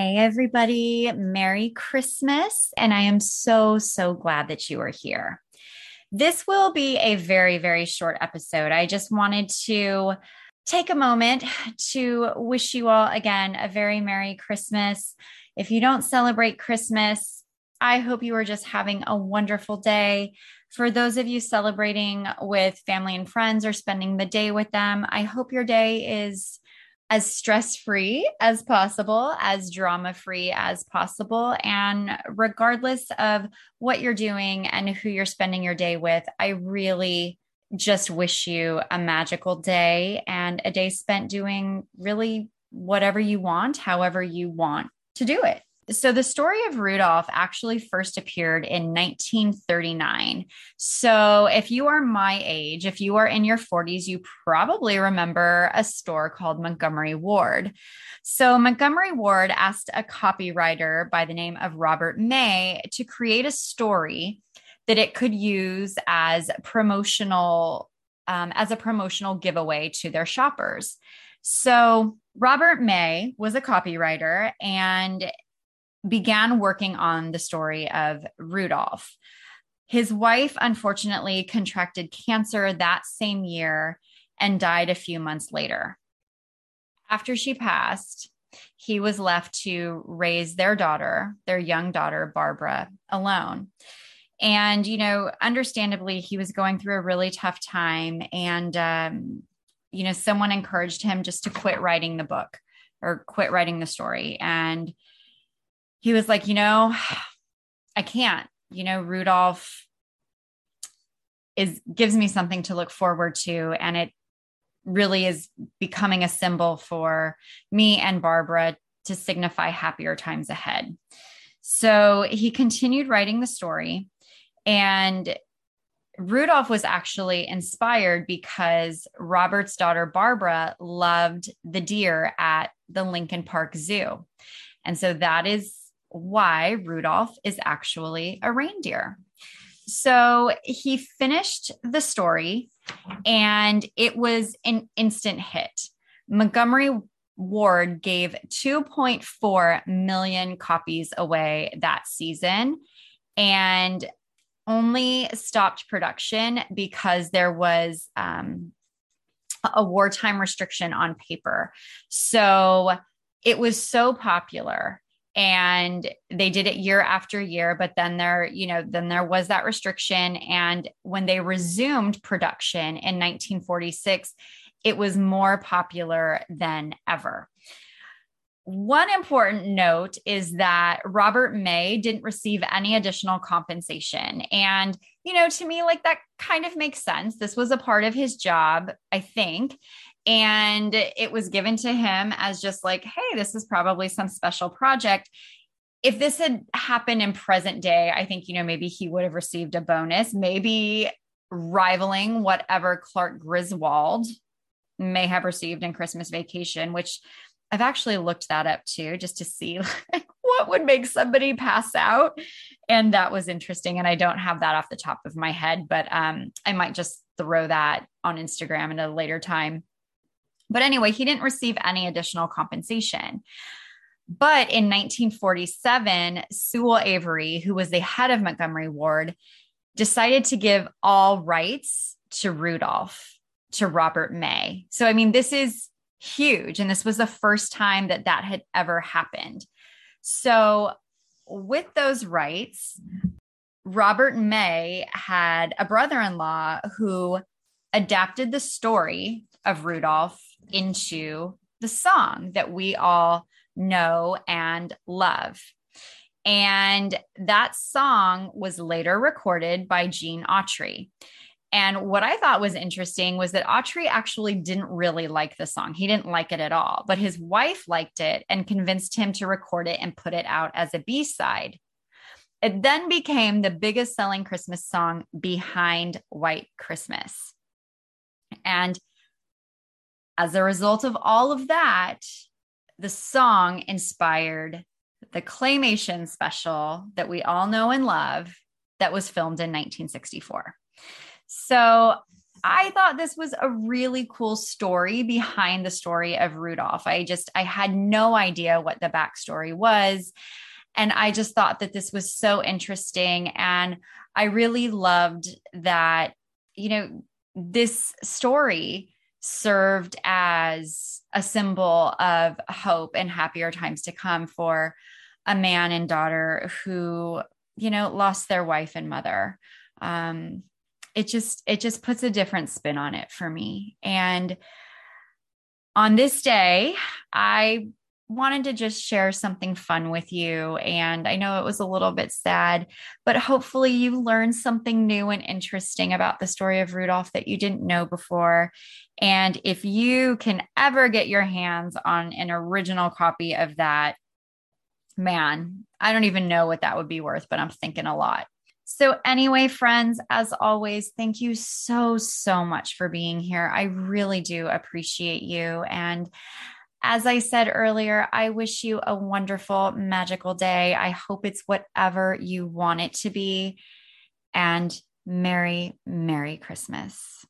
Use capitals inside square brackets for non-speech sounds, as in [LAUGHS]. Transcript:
Hey, everybody. Merry Christmas. And I am so, so glad that you are here. This will be a very, very short episode. I just wanted to take a moment to wish you all again a very Merry Christmas. If you don't celebrate Christmas, I hope you are just having a wonderful day. For those of you celebrating with family and friends or spending the day with them, I hope your day is as stress free as possible, as drama free as possible. And regardless of what you're doing and who you're spending your day with, I really just wish you a magical day and a day spent doing really whatever you want, however you want to do it. So, the story of Rudolph actually first appeared in 1939. So, if you are my age, if you are in your 40s, you probably remember a store called Montgomery Ward. So, Montgomery Ward asked a copywriter by the name of Robert May to create a story that it could use as promotional um, as a promotional giveaway to their shoppers. So, Robert May was a copywriter and began working on the story of Rudolph. His wife unfortunately contracted cancer that same year and died a few months later. After she passed, he was left to raise their daughter, their young daughter, Barbara, alone. And, you know, understandably, he was going through a really tough time. And, um, you know, someone encouraged him just to quit writing the book or quit writing the story. And he was like, you know, I can't, you know, Rudolph is gives me something to look forward to. And it really is becoming a symbol for me and Barbara to signify happier times ahead. So he continued writing the story. And Rudolph was actually inspired because Robert's daughter Barbara loved the deer at the Lincoln Park Zoo. And so that is why Rudolph is actually a reindeer. So he finished the story and it was an instant hit. Montgomery Ward gave 2.4 million copies away that season and only stopped production because there was um, a wartime restriction on paper. So it was so popular and they did it year after year but then there you know then there was that restriction and when they resumed production in 1946 it was more popular than ever one important note is that Robert May didn't receive any additional compensation. And, you know, to me, like that kind of makes sense. This was a part of his job, I think and it was given to him as just like hey this is probably some special project. If this had happened in present day i think you know maybe he would have received a bonus maybe rivaling whatever clark griswold may have received in christmas vacation which i've actually looked that up too just to see [LAUGHS] like, what would make somebody pass out. And that was interesting. And i don't have that off the top of my head but um, i might just throw that on instagram at a later time but anyway, he didn't receive any additional compensation. But in 1947, Sewell Avery, who was the head of Montgomery Ward, decided to give all rights to Rudolph, to Robert May. So, I mean, this is huge. And this was the first time that that had ever happened. So, with those rights, Robert May had a brother in law who adapted the story of Rudolph into the song that we all know and love. And that song was later recorded by Gene Autry. And what I thought was interesting was that Autry actually didn't really like the song. He didn't like it at all, but his wife liked it and convinced him to record it and put it out as a B side. It then became the biggest selling Christmas song behind White Christmas. And as a result of all of that, the song inspired the claymation special that we all know and love that was filmed in 1964. So I thought this was a really cool story behind the story of Rudolph. I just, I had no idea what the backstory was. And I just thought that this was so interesting. And I really loved that, you know, this story served as a symbol of hope and happier times to come for a man and daughter who, you know, lost their wife and mother. Um, it just it just puts a different spin on it for me. And on this day, I wanted to just share something fun with you. And I know it was a little bit sad, but hopefully you learned something new and interesting about the story of Rudolph that you didn't know before. And if you can ever get your hands on an original copy of that, man, I don't even know what that would be worth, but I'm thinking a lot. So, anyway, friends, as always, thank you so, so much for being here. I really do appreciate you. And as I said earlier, I wish you a wonderful, magical day. I hope it's whatever you want it to be. And Merry, Merry Christmas.